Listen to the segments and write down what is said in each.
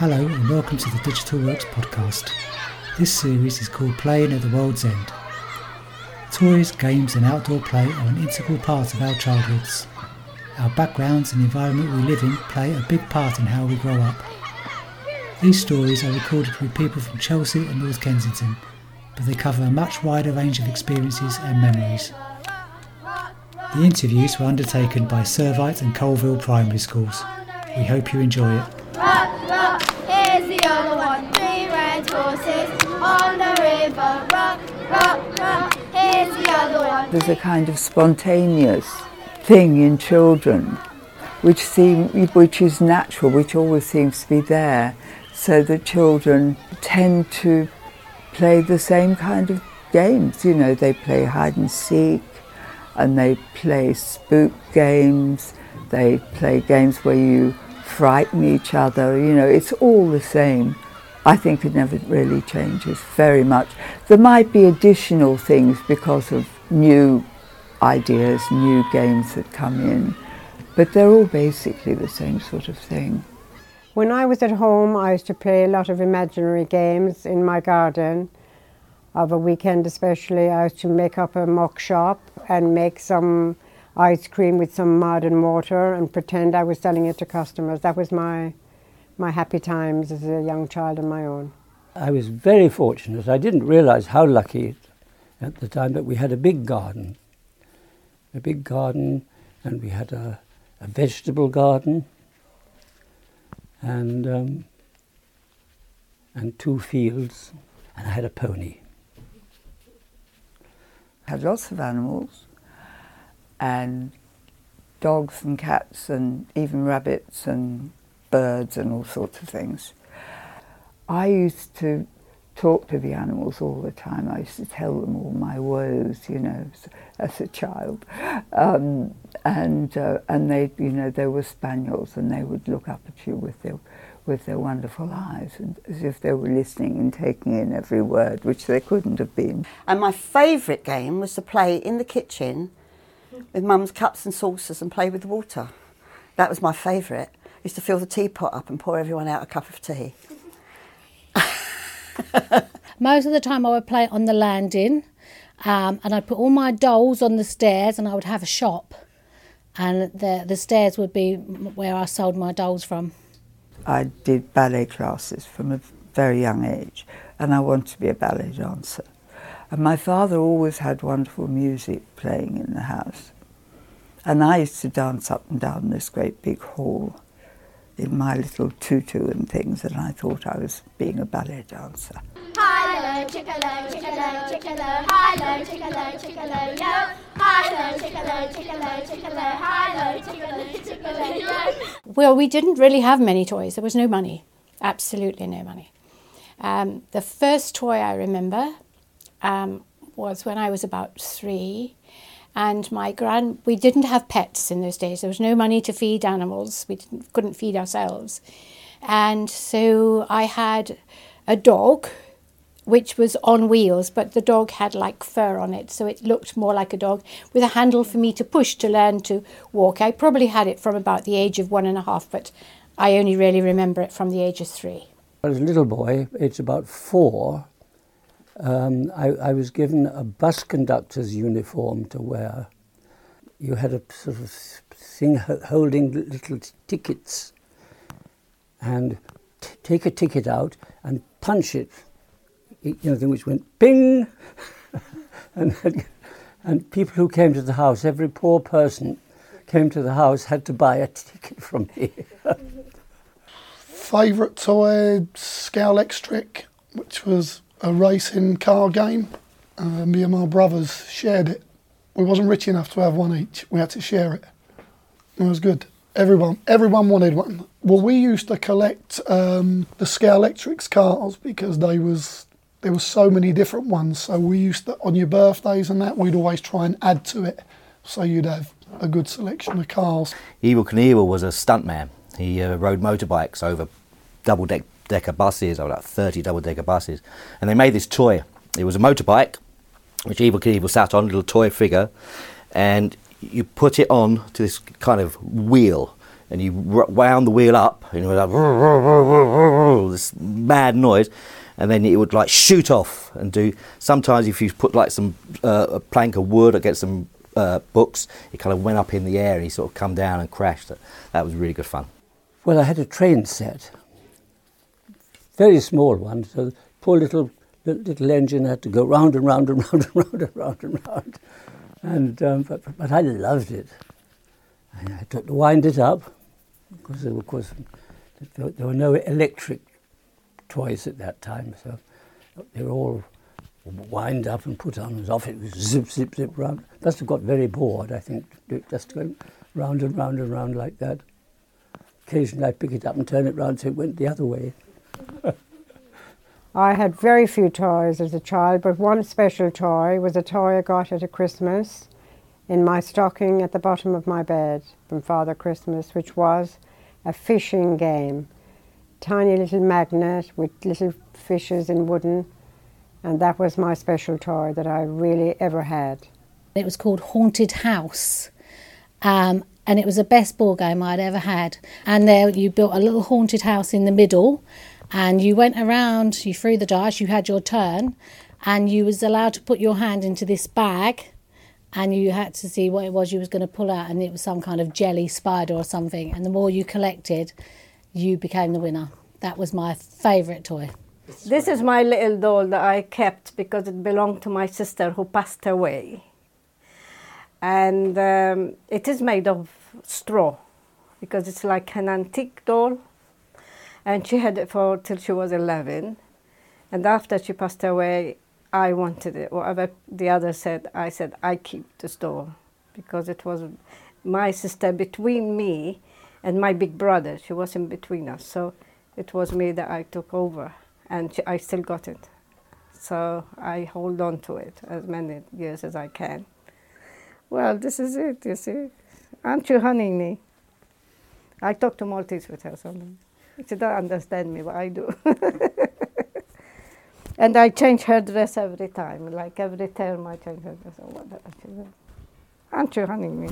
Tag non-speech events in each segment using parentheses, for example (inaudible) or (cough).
Hello and welcome to the Digital Works podcast. This series is called Playing at the World's End. Toys, games, and outdoor play are an integral part of our childhoods. Our backgrounds and the environment we live in play a big part in how we grow up. These stories are recorded with people from Chelsea and North Kensington, but they cover a much wider range of experiences and memories. The interviews were undertaken by Servite and Colville Primary Schools. We hope you enjoy it. The other one. Three red horses on the river. Rock, rock, rock, here's the other one. There's a kind of spontaneous thing in children which seem which is natural, which always seems to be there. So the children tend to play the same kind of games. You know, they play hide and seek and they play spook games, they play games where you frighten each other, you know, it's all the same. I think it never really changes very much. There might be additional things because of new ideas, new games that come in, but they're all basically the same sort of thing. When I was at home, I used to play a lot of imaginary games in my garden. Of a weekend, especially, I used to make up a mock shop and make some ice cream with some mud and water and pretend I was selling it to customers. That was my, my happy times as a young child on my own. I was very fortunate. I didn't realize how lucky at the time that we had a big garden. A big garden, and we had a, a vegetable garden and, um, and two fields, and I had a pony. Had lots of animals and dogs and cats and even rabbits and birds and all sorts of things. I used to talk to the animals all the time. I used to tell them all my woes, you know, as, a child. Um, and uh, and they, you know, they were spaniels, and they would look up at you with their with their wonderful eyes, and as if they were listening and taking in every word, which they couldn't have been. And my favourite game was to play in the kitchen with mum's cups and saucers and play with the water. That was my favourite. Used to fill the teapot up and pour everyone out a cup of tea. (laughs) Most of the time, I would play on the landing, um, and I'd put all my dolls on the stairs, and I would have a shop, and the the stairs would be where I sold my dolls from. I did ballet classes from a very young age, and I wanted to be a ballet dancer. And my father always had wonderful music playing in the house. And I used to dance up and down this great big hall in my little tutu and things, and I thought I was being a ballet dancer. Hi-lo, chickalo, chickalo, chickalo, hi-lo, chickalo, chickalo, yo. Hi-lo, chickalo, chickalo, chickalo, hi-lo, chickalo, chickalo, yo. Well, we didn't really have many toys. There was no money, absolutely no money. Um, the first toy I remember um, was when I was about three, and my grand. We didn't have pets in those days. There was no money to feed animals. We couldn't feed ourselves, and so I had a dog, which was on wheels, but the dog had like fur on it, so it looked more like a dog with a handle for me to push to learn to walk. I probably had it from about the age of one and a half, but I only really remember it from the age of three. As a little boy, it's about four, um, I, I was given a bus conductor's uniform to wear. You had a sort of thing holding little tickets, and t- take a ticket out and punch it. You know, the thing which went ping, (laughs) and and people who came to the house, every poor person came to the house had to buy a ticket from me. (laughs) Favourite toy, Scalextric, which was a racing car game. Uh, me and my brothers shared it. We wasn't rich enough to have one each. We had to share it. It was good. Everyone, everyone wanted one. Well, we used to collect um, the Scalextrics cars because they was there was so many different ones. So we used to on your birthdays and that we'd always try and add to it, so you'd have a good selection of cars. Evel Knievel was a stuntman. He uh, rode motorbikes over double deck decker buses, or like 30 double decker buses. And they made this toy. It was a motorbike, which Evel Knievel sat on, a little toy figure, and you put it on to this kind of wheel. and you wound the wheel up, and it was like (laughs) this mad noise, and then it would like shoot off and do. Sometimes if you put like some uh, a plank of wood against some uh, books, it kind of went up in the air, and he sort of come down and crashed. That was really good fun. Well, I had a train set, very small one, so poor little little, engine had to go round and round and (laughs) round and round and round and round. And um, but, but I loved it. I had to wind it up because there, of course there, there were no electric toys at that time, so they were all wind up and put on and off. It was zip, zip, zip round. Must have got very bored, I think, just going round and round and round like that. Occasionally I'd pick it up and turn it round so it went the other way. (laughs) I had very few toys as a child, but one special toy was a toy I got at a Christmas in my stocking at the bottom of my bed from Father Christmas, which was a fishing game. Tiny little magnet with little fishes in wooden, and that was my special toy that I really ever had. It was called Haunted House. Um, and it was the best ball game I'd ever had. And there you built a little haunted house in the middle, and you went around, you threw the dice, you had your turn, and you was allowed to put your hand into this bag, and you had to see what it was you was going to pull out, and it was some kind of jelly spider or something. And the more you collected, you became the winner. That was my favourite toy. This is my little doll that I kept because it belonged to my sister who passed away. And um, it is made of straw because it's like an antique doll. And she had it for till she was 11. And after she passed away, I wanted it. Whatever the other said, I said, I keep the store because it was my sister between me and my big brother. She was in between us. So it was me that I took over. And she, I still got it. So I hold on to it as many years as I can. Well, this is it, you see. Aren't you hunting me? I talk to Maltese with her sometimes. She doesn't understand me, but I do. (laughs) and I change her dress every time. Like every term, I change her dress. Oh, what Aren't you hunting me?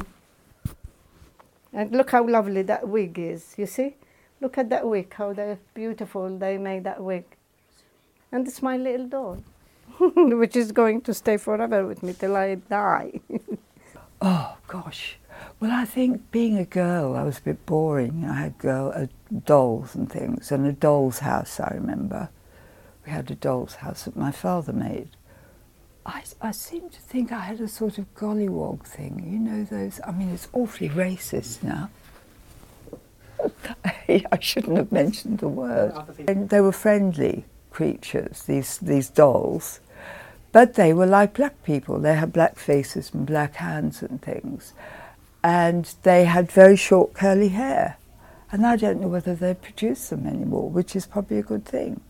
And look how lovely that wig is, you see? Look at that wig, how they're beautiful they made that wig. And it's my little doll, (laughs) which is going to stay forever with me till I die. (laughs) oh, gosh. Well, I think being a girl, I was a bit boring. I had girl, uh, dolls and things, and a doll's house, I remember. We had a doll's house that my father made. I, I seem to think I had a sort of gollywog thing, you know, those, I mean, it's awfully racist now. (laughs) I shouldn't have mentioned the word. And they were friendly creatures, these, these dolls, but they were like black people. They had black faces and black hands and things and they had very short curly hair. And I don't know whether they produce them anymore, which is probably a good thing.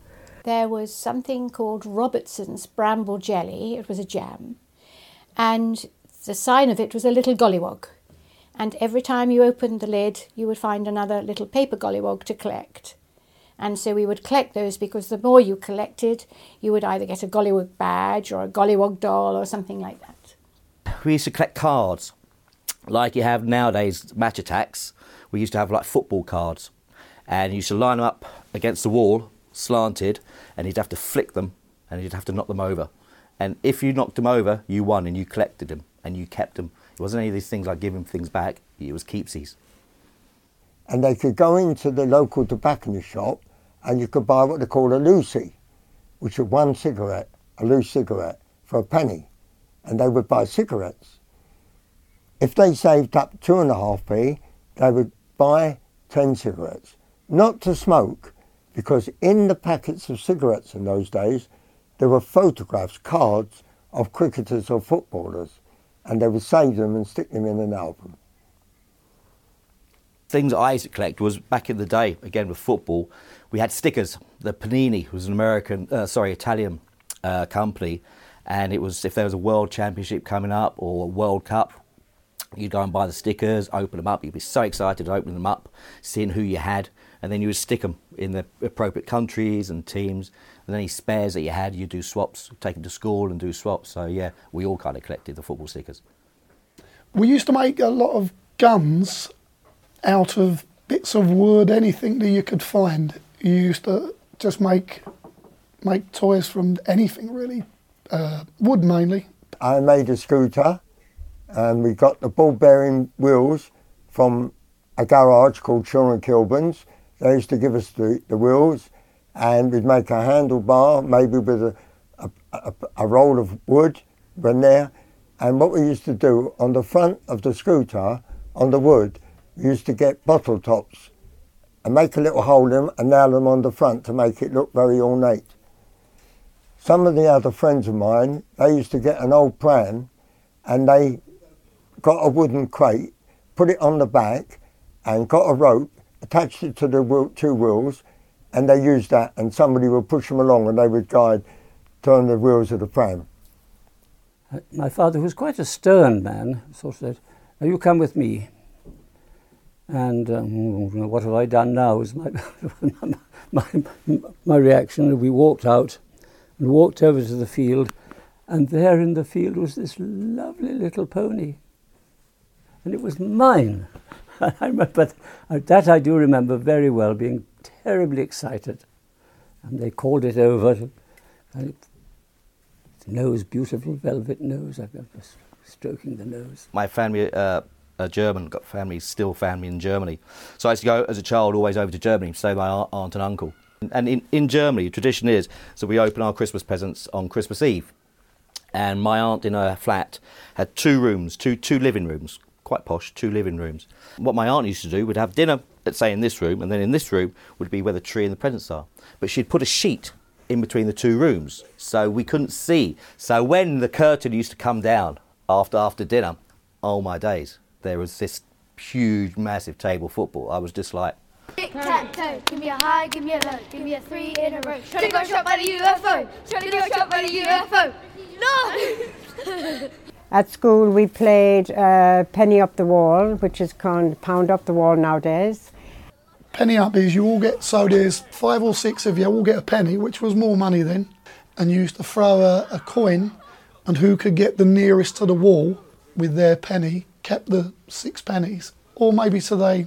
There was something called Robertson's Bramble Jelly. It was a jam. And the sign of it was a little gollywog. And every time you opened the lid, you would find another little paper gollywog to collect. And so we would collect those because the more you collected, you would either get a gollywog badge or a gollywog doll or something like that. We used to collect cards like you have nowadays Match Attax, we used to have like football cards, and you used to line them up against the wall, slanted, and you'd have to flick them, and you'd have to knock them over. And if you knocked them over, you won, and you collected them, and you kept them. It wasn't any of these things like giving things back. It was keepsies. And they could go into the local tobacconist shop, and you could buy what they call a Lucy, which is one cigarette, a loose cigarette, for a penny, and they would buy cigarettes if they saved up two and a half p, they would buy 10 cigarettes. Not to smoke, because in the packets of cigarettes in those days, there were photographs, cards of cricketers or footballers, and they would save them and stick them in an album. Things I used to collect was back in the day, again with football, we had stickers. The Panini was an American, uh, sorry, Italian uh, company, and it was if there was a World Championship coming up or a World Cup, You'd go and buy the stickers, open them up. You'd be so excited opening them up, seeing who you had, and then you would stick them in the appropriate countries and teams. And any spares that you had, you'd do swaps, take them to school and do swaps. So yeah, we all kind of collected the football stickers. We used to make a lot of guns out of bits of wood, anything that you could find. You used to just make make toys from anything really, uh, wood mainly. I made a scooter and we got the ball bearing wheels from a garage called Sean Kilburn's. They used to give us the, the wheels and we'd make a handlebar, maybe with a, a, a, a roll of wood when there. And what we used to do on the front of the scooter, on the wood, we used to get bottle tops and make a little hole in them and nail them on the front to make it look very ornate. Some of the other friends of mine, they used to get an old pram and they got a wooden crate, put it on the back and got a rope, attached it to the two wheels and they used that and somebody would push them along and they would guide, turn the wheels of the pram. My father, who was quite a stern man, sort of said, "Now you come with me." And um, what have I done now? Was my, (laughs) my, my reaction. We walked out and walked over to the field, and there in the field was this lovely little pony. And it was mine. (laughs) I remember that I do remember very well, being terribly excited. And they called it over. And nose, beautiful velvet nose. I was stroking the nose. My family uh, are German, got family, still family in Germany. So I used to go as a child always over to Germany to stay with my aunt- aunt and uncle. And in, in Germany, tradition is so we open our Christmas presents on Christmas Eve. And my aunt in her flat had two rooms, two, two living rooms, quite posh, two living rooms. What my aunt used to do would have dinner, let's say in this room, and then in this room would be where the tree and the presents are. But she'd put a sheet in between the two rooms so we couldn't see. So when the curtain used to come down after after dinner, oh my days, there was this huge, massive table football. I was just like, Tic tac toe, give me a high, give me a low, give me a three in a row. Trying to go shot by the UFO, trying to go shot by the UFO. No! (laughs) At school, we played uh, Penny Up the Wall, which is called Pound Up the Wall nowadays. Penny up is you all get, so there's five or six of you all get a penny, which was more money then, and you used to throw a, a coin, and who could get the nearest to the wall with their penny kept the six pennies, or maybe today,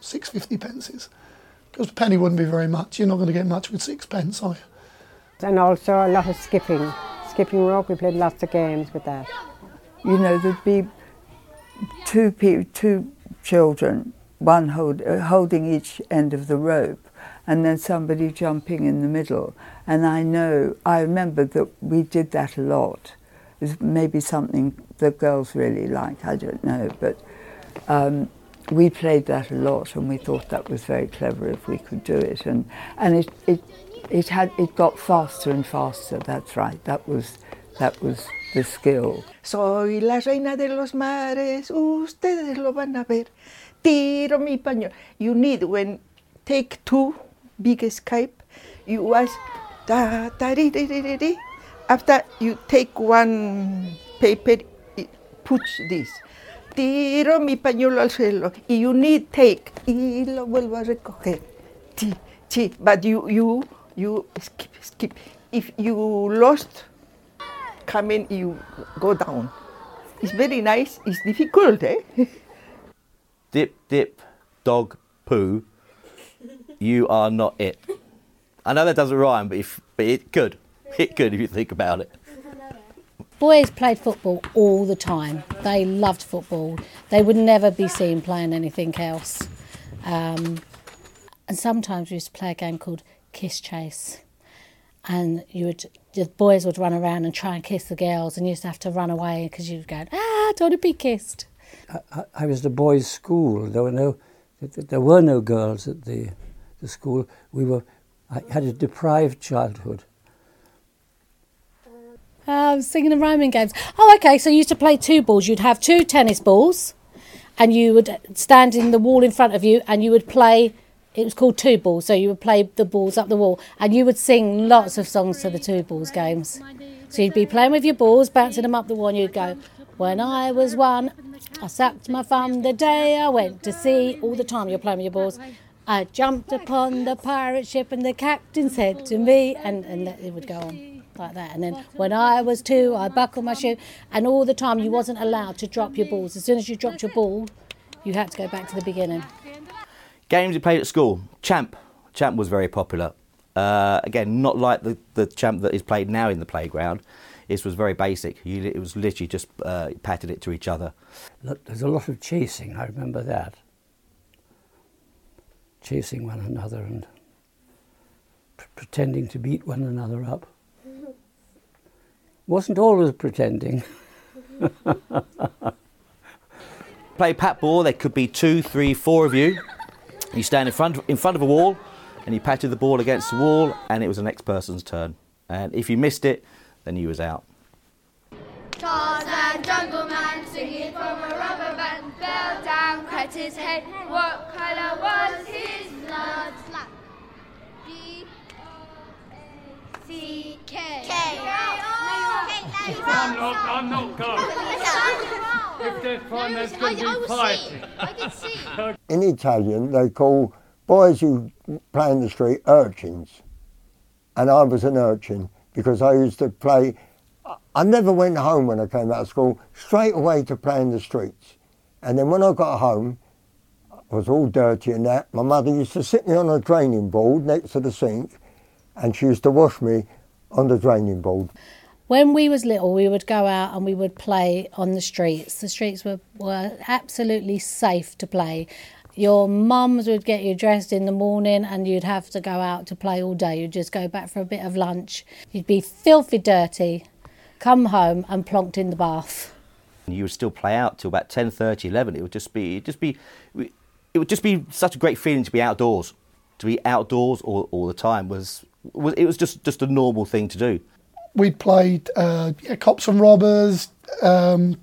six fifty pences. Because the penny wouldn't be very much, you're not going to get much with six pence, are you? And also a lot of skipping. Skipping rope, we played lots of games with that. You know, there'd be two pe- two children, one hold, uh, holding each end of the rope, and then somebody jumping in the middle. And I know, I remember that we did that a lot. It was maybe something the girls really liked, I don't know, but um, we played that a lot, and we thought that was very clever if we could do it. And and it it it had it got faster and faster. That's right. That was that was the skill. Soy la reina de los mares, ustedes lo van a ver. Tiro mi pañuelo. You need when take two big escape, you ask da da di di di di. After you take one paper, put this. Tiro mi pañuelo al suelo. Y you need take y lo vuelvo a recoger. Ti, ti. But you you you skip skip. If you lost come in, you go down. It's very nice. It's difficult, eh? (laughs) dip, dip, dog, poo, you are not it. I know that doesn't rhyme, but, if, but it could. It could if you think about it. Boys played football all the time. They loved football. They would never be seen playing anything else. Um, and sometimes we used to play a game called Kiss Chase. And you would, the boys would run around and try and kiss the girls, and you used to have to run away because you'd go, ah, don't want to be kissed. I, I, I was the boys' school. There were no, there were no girls at the, the school. We were, I had a deprived childhood. Um, singing and rhyming games. Oh, okay. So you used to play two balls. You'd have two tennis balls, and you would stand in the wall in front of you, and you would play. It was called two balls. So you would play the balls up the wall, and you would sing lots of songs to the two balls games. So you'd be playing with your balls, bouncing them up the wall, and you'd go, "When I was one, I sucked my thumb the day I went to sea." All the time you're playing with your balls. I jumped upon the pirate ship, and the captain said to me, and and it would go on like that. And then when I was two, I buckled my shoe, and all the time you wasn't allowed to drop your balls. As soon as you dropped your ball, you had to go back to the beginning. Games we played at school. Champ. Champ was very popular. Uh, again, not like the, the champ that is played now in the playground. This was very basic. You, it was literally just uh, patted it to each other. Look, there's a lot of chasing, I remember that. Chasing one another and p- pretending to beat one another up. (laughs) Wasn't always pretending. (laughs) Play pat ball. There could be two, three, four of you. You stand in front in front of a wall, and you patted the ball against the wall, and it was the next person's turn. And if you missed it, then you was out. Tarzan, jungle man, singing from a rubber band. Fell down, cracked his head. What colour was his blood? B C K. K. I'm not, I'm not going. if they're fine, there's going to be fighting. I can see. (laughs) In Italian, they call boys who play in the street urchins. And I was an urchin because I used to play. I- I never went home when I came out of school, straight away to play in the streets. And then when I got home, I was all dirty and that. My mother used to sit me on a draining board next to the sink, and she used to wash me on the draining board. When we was little, we would go out and we would play on the streets. The streets were, were absolutely safe to play. Your mums would get you dressed in the morning and you'd have to go out to play all day. You'd just go back for a bit of lunch. You'd be filthy dirty, come home and plonked in the bath. You would still play out till about 10:30, 11. It would just be, just be, it would just be such a great feeling to be outdoors. To be outdoors all, all the time was, was it was just just a normal thing to do. We'd played uh, yeah, cops and robbers, um,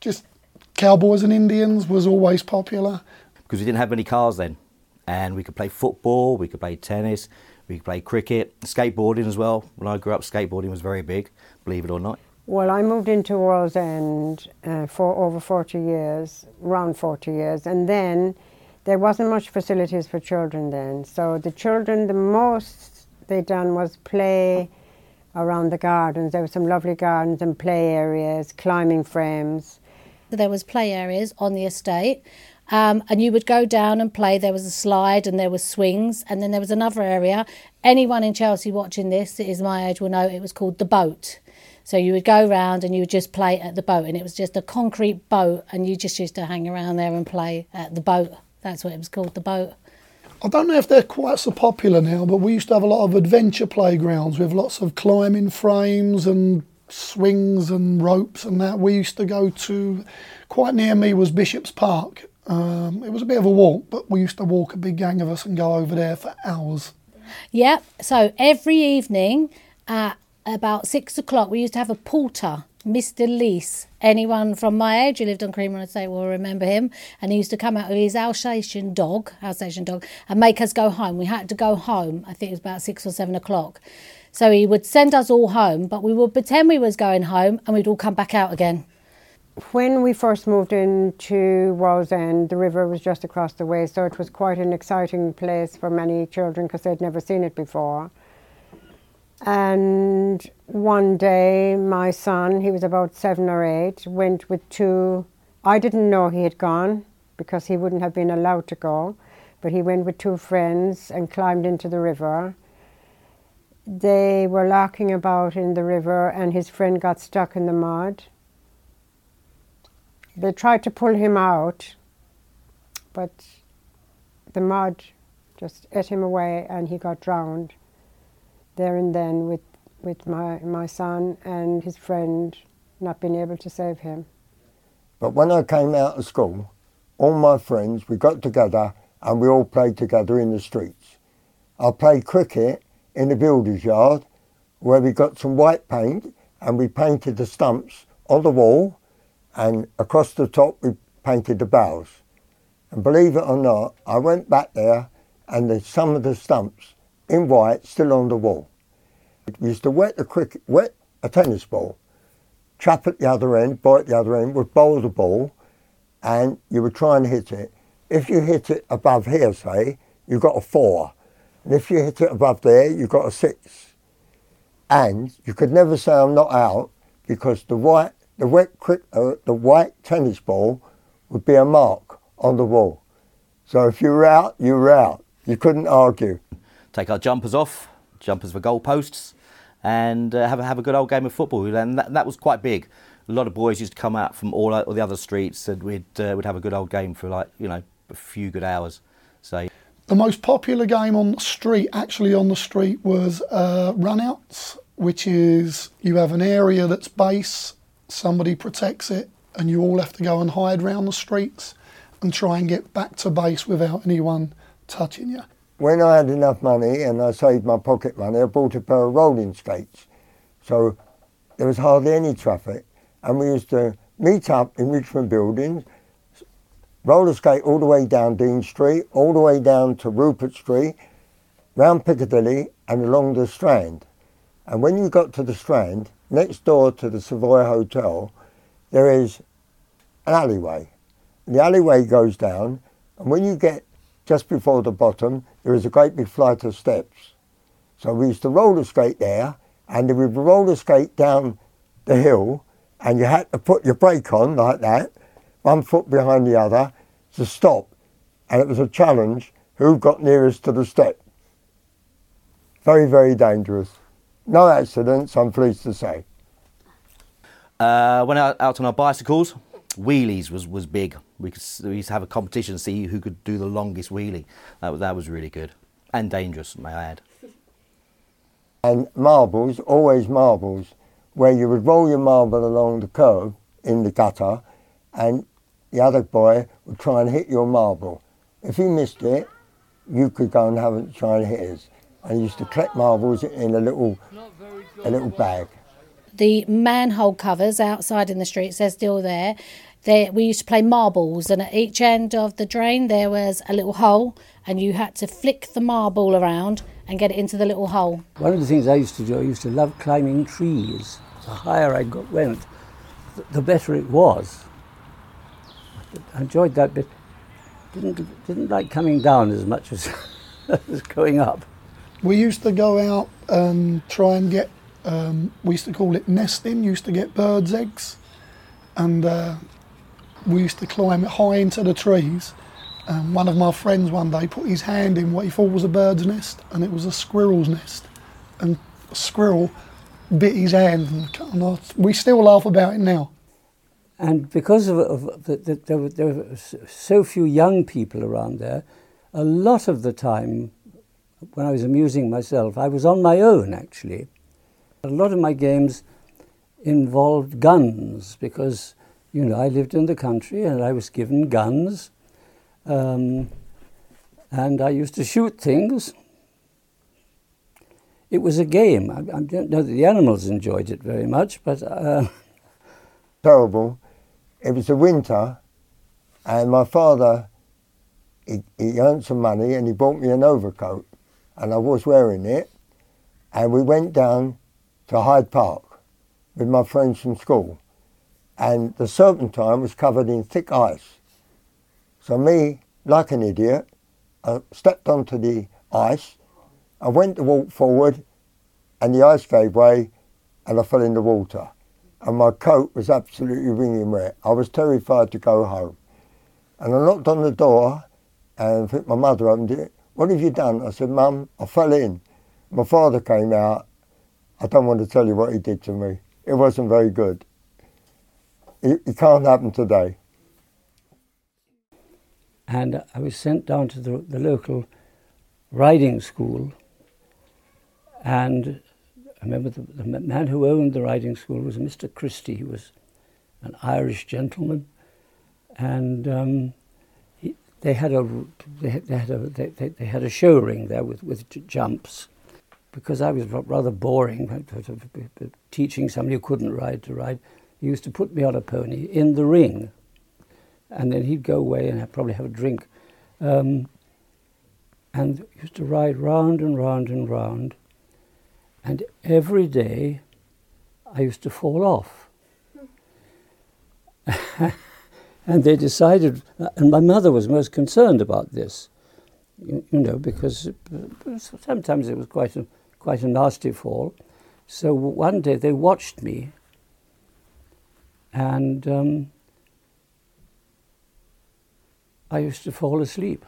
just cowboys and Indians was always popular. because we didn't have many cars then, and we could play football, we could play tennis, we could play cricket, skateboarding as well. When I grew up, skateboarding was very big, believe it or not. Well, I moved into World's End uh, for over 40 years, around 40 years, and then there wasn't much facilities for children then. So the children, the most they done was play around the gardens. There were some lovely gardens and play areas, climbing frames. There was play areas on the estate, um, and you would go down and play. There was a slide and there was swings, and then there was another area. Anyone in Chelsea watching this that is my age will know it was called the boat. So you would go round and you would just play at the boat, and it was just a concrete boat, and you just used to hang around there and play at the boat. That's what it was called, the boat. I don't know if they're quite so popular now, but we used to have a lot of adventure playgrounds with lots of climbing frames and swings and ropes and that. We used to go to, quite near me was Bishop's Park. Um, it was a bit of a walk, but we used to walk a big gang of us and go over there for hours. Yep. So every evening at about six o'clock, we used to have a porter, Mr. Lease. Anyone from my age who lived on Cremorne Estate will remember him. And he used to come out with his Alsatian dog, Alsatian dog, and make us go home. We had to go home. I think it was about six or seven o'clock. So he would send us all home, but we would pretend we was going home, and we'd all come back out again. When we first moved into World's End, the river was just across the way, so it was quite an exciting place for many children because they'd never seen it before. And one day, my son, he was about seven or eight, went with two. I didn't know he had gone because he wouldn't have been allowed to go, but he went with two friends and climbed into the river. They were larking about in the river, and his friend got stuck in the mud. They tried to pull him out, but the mud just ate him away, and he got drowned there and then with, with my, my son and his friend not being able to save him. But when I came out of school, all my friends, we got together and we all played together in the streets. I played cricket in the builder's yard where we got some white paint and we painted the stumps on the wall and across the top we painted the boughs. And believe it or not, I went back there and there's some of the stumps in white still on the wall. We used to wet the cricket, wet a tennis ball, trap at the other end, boy at the other end, would bowl the ball, and you would try and hit it. If you hit it above here, say, you got a four. And if you hit it above there, you got a six. And you could never say I'm not out because the white, the wet, crick, uh, the white tennis ball would be a mark on the wall. So if you were out, you were out. You couldn't argue. Take our jumpers off, jumpers for goalposts, and uh, have, a, have a good old game of football. And that, that was quite big. A lot of boys used to come out from all, all the other streets and we'd, uh, we'd have a good old game for like, you know, a few good hours. So The most popular game on the street, actually on the street, was uh, runouts, which is you have an area that's base, somebody protects it, and you all have to go and hide round the streets and try and get back to base without anyone touching you. When I had enough money and I saved my pocket money, I bought a pair of rolling skates. So there was hardly any traffic. And we used to meet up in Richmond buildings, roller skate all the way down Dean Street, all the way down to Rupert Street, round Piccadilly and along the Strand. And when you got to the Strand, next door to the Savoy Hotel, there is an alleyway. The alleyway goes down, and when you get just before the bottom, there is a great big flight of steps. So we used to roller skate there, and we would roller skate down the hill, and you had to put your brake on like that, one foot behind the other, to stop. And it was a challenge who got nearest to the step. Very, very dangerous. No accidents, I'm pleased to say. Uh, went out, out on our bicycles. Wheelies was, was big. We, could, we used to have a competition to see who could do the longest wheelie. That, was- that was really good. And dangerous, may I add. And marbles, always marbles, where you would roll your marble along the curb in the gutter, and the other boy would try and hit your marble. If he missed it, you could go and have a try and hit his. And you used to collect marbles in a little, a little bag. The manhole covers outside in the streets, they're still there. They, we used to play marbles, and at each end of the drain there was a little hole, and you had to flick the marble around and get it into the little hole. One of the things I used to do, I used to love climbing trees. The higher I got, went, the better it was. I enjoyed that bit. Didn't, didn't like coming down as much as, (laughs) as going up. We used to go out and try and get, um, we used to call it nesting, used to get birds' eggs. And uh, we used to climb high into the trees. And one of my friends one day put his hand in what he thought was a bird's nest, and it was a squirrel's nest. And a squirrel bit his hand, and, we still laugh about it now. And because of, of the, the, there, there were so few young people around there, a lot of the time when I was amusing myself, I was on my own actually. A lot of my games involved guns because, you know, I lived in the country and I was given guns. Um, and I used to shoot things. It was a game. I, I don't know that the animals enjoyed it very much, but. Uh, Terrible. It was the winter, and my father, he, he earned some money and he bought me an overcoat, and I was wearing it. And we went down to Hyde Park with my friends from school, and the serpentine was covered in thick ice. So me, like an idiot, I stepped onto the ice. I went to walk forward, and the ice gave way, and I fell in the water. And my coat was absolutely wringing wet. I was terrified to go home. And I knocked on the door, and my mother opened it. What have you done? I said, Mum, I fell in. My father came out. I don't want to tell you what he did to me. It wasn't very good. It, it can't happen today. and I was sent down to the, the local riding school. And I remember the, the man who owned the riding school was Mr. Christie. He was an Irish gentleman, and um, he, they had a they had, they had a they, they, they had a show ring there with with j- jumps. Because I was rather boring, teaching somebody who couldn't ride to ride, he used to put me on a pony in the ring and then he'd go away and probably have a drink. Um, and used to ride round and round and round. And every day I used to fall off. (laughs) and they decided, and my mother was most concerned about this, you, you know, because sometimes it was quite a, quite a nasty fall. So one day they watched me and um, I used to fall asleep.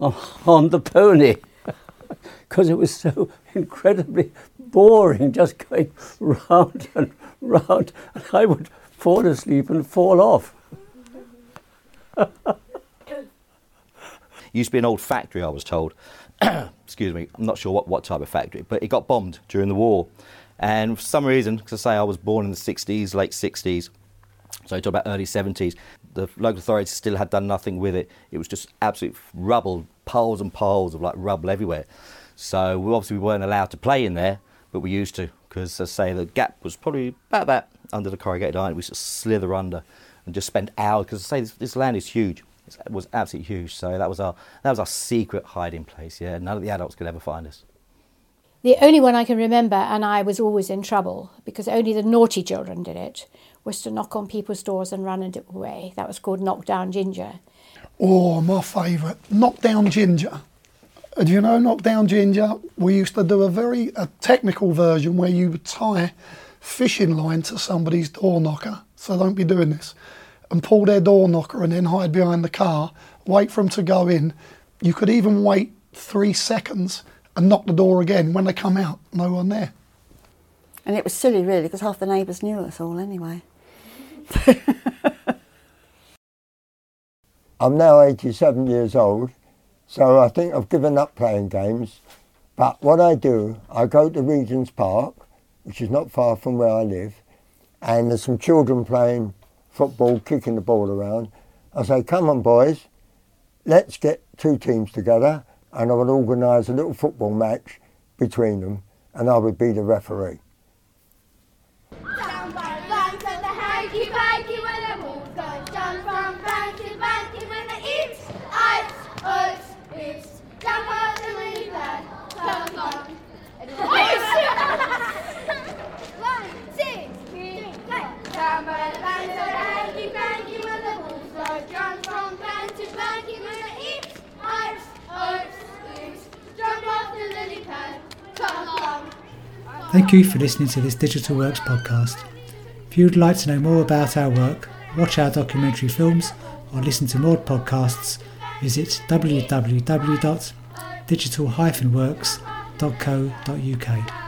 on (laughs) the pony (laughs) because it was so incredibly boring just going (laughs) round and round, and I would fall asleep and fall off. used to be an old factory, I was told. (coughs) Excuse me, I'm not sure what, what type of factory, but it got bombed during the war. And for some reason, because I say I was born in the 60s, late 60s, so I talk about early 70s, the local authorities still had done nothing with it. It was just absolute rubble, piles and piles of like rubble everywhere. So we obviously we weren't allowed to play in there, but we used to, because I say, the gap was probably about that under the corrugated iron. We just slither under and just spend hours, because I say this, this land is huge. It was absolutely huge. So that was our that was our secret hiding place. Yeah, none of the adults could ever find us. The only one I can remember, and I was always in trouble because only the naughty children did it, was to knock on people's doors and run away. That was called knock down ginger. Oh, my favourite, knock down ginger. Uh, Do you know knock down ginger? We used to do a very a technical version where you would tie fishing line to somebody's door knocker. So don't be doing this. And pull their door knocker and then hide behind the car, wait for them to go in. You could even wait three seconds and knock the door again. When they come out, no one there. And it was silly, really, because half the neighbours knew us all anyway. (laughs) I'm now 87 years old, so I think I've given up playing games. But what I do, I go to Regent's Park, which is not far from where I live, and there's some children playing football, kicking the ball around. I say, come on, boys, let's get two teams together, and I would organise a little football match between them, and I would be the referee. Jump on bank to the hanky panky when the wolves go. Jump from bank to banky when the eats, ice, oats, oops. Jump on the really bad. Jump on. One, two, three, go. Jump on the bank to the hanky panky when the wolves go. Jump from bank to banky when the eats, ice, oats, oops. Jump off the lily pad. Come on. Thank you for listening to this Digital Works podcast. If you would like to know more about our work, watch our documentary films, or listen to more podcasts, visit www.digital-works.co.uk.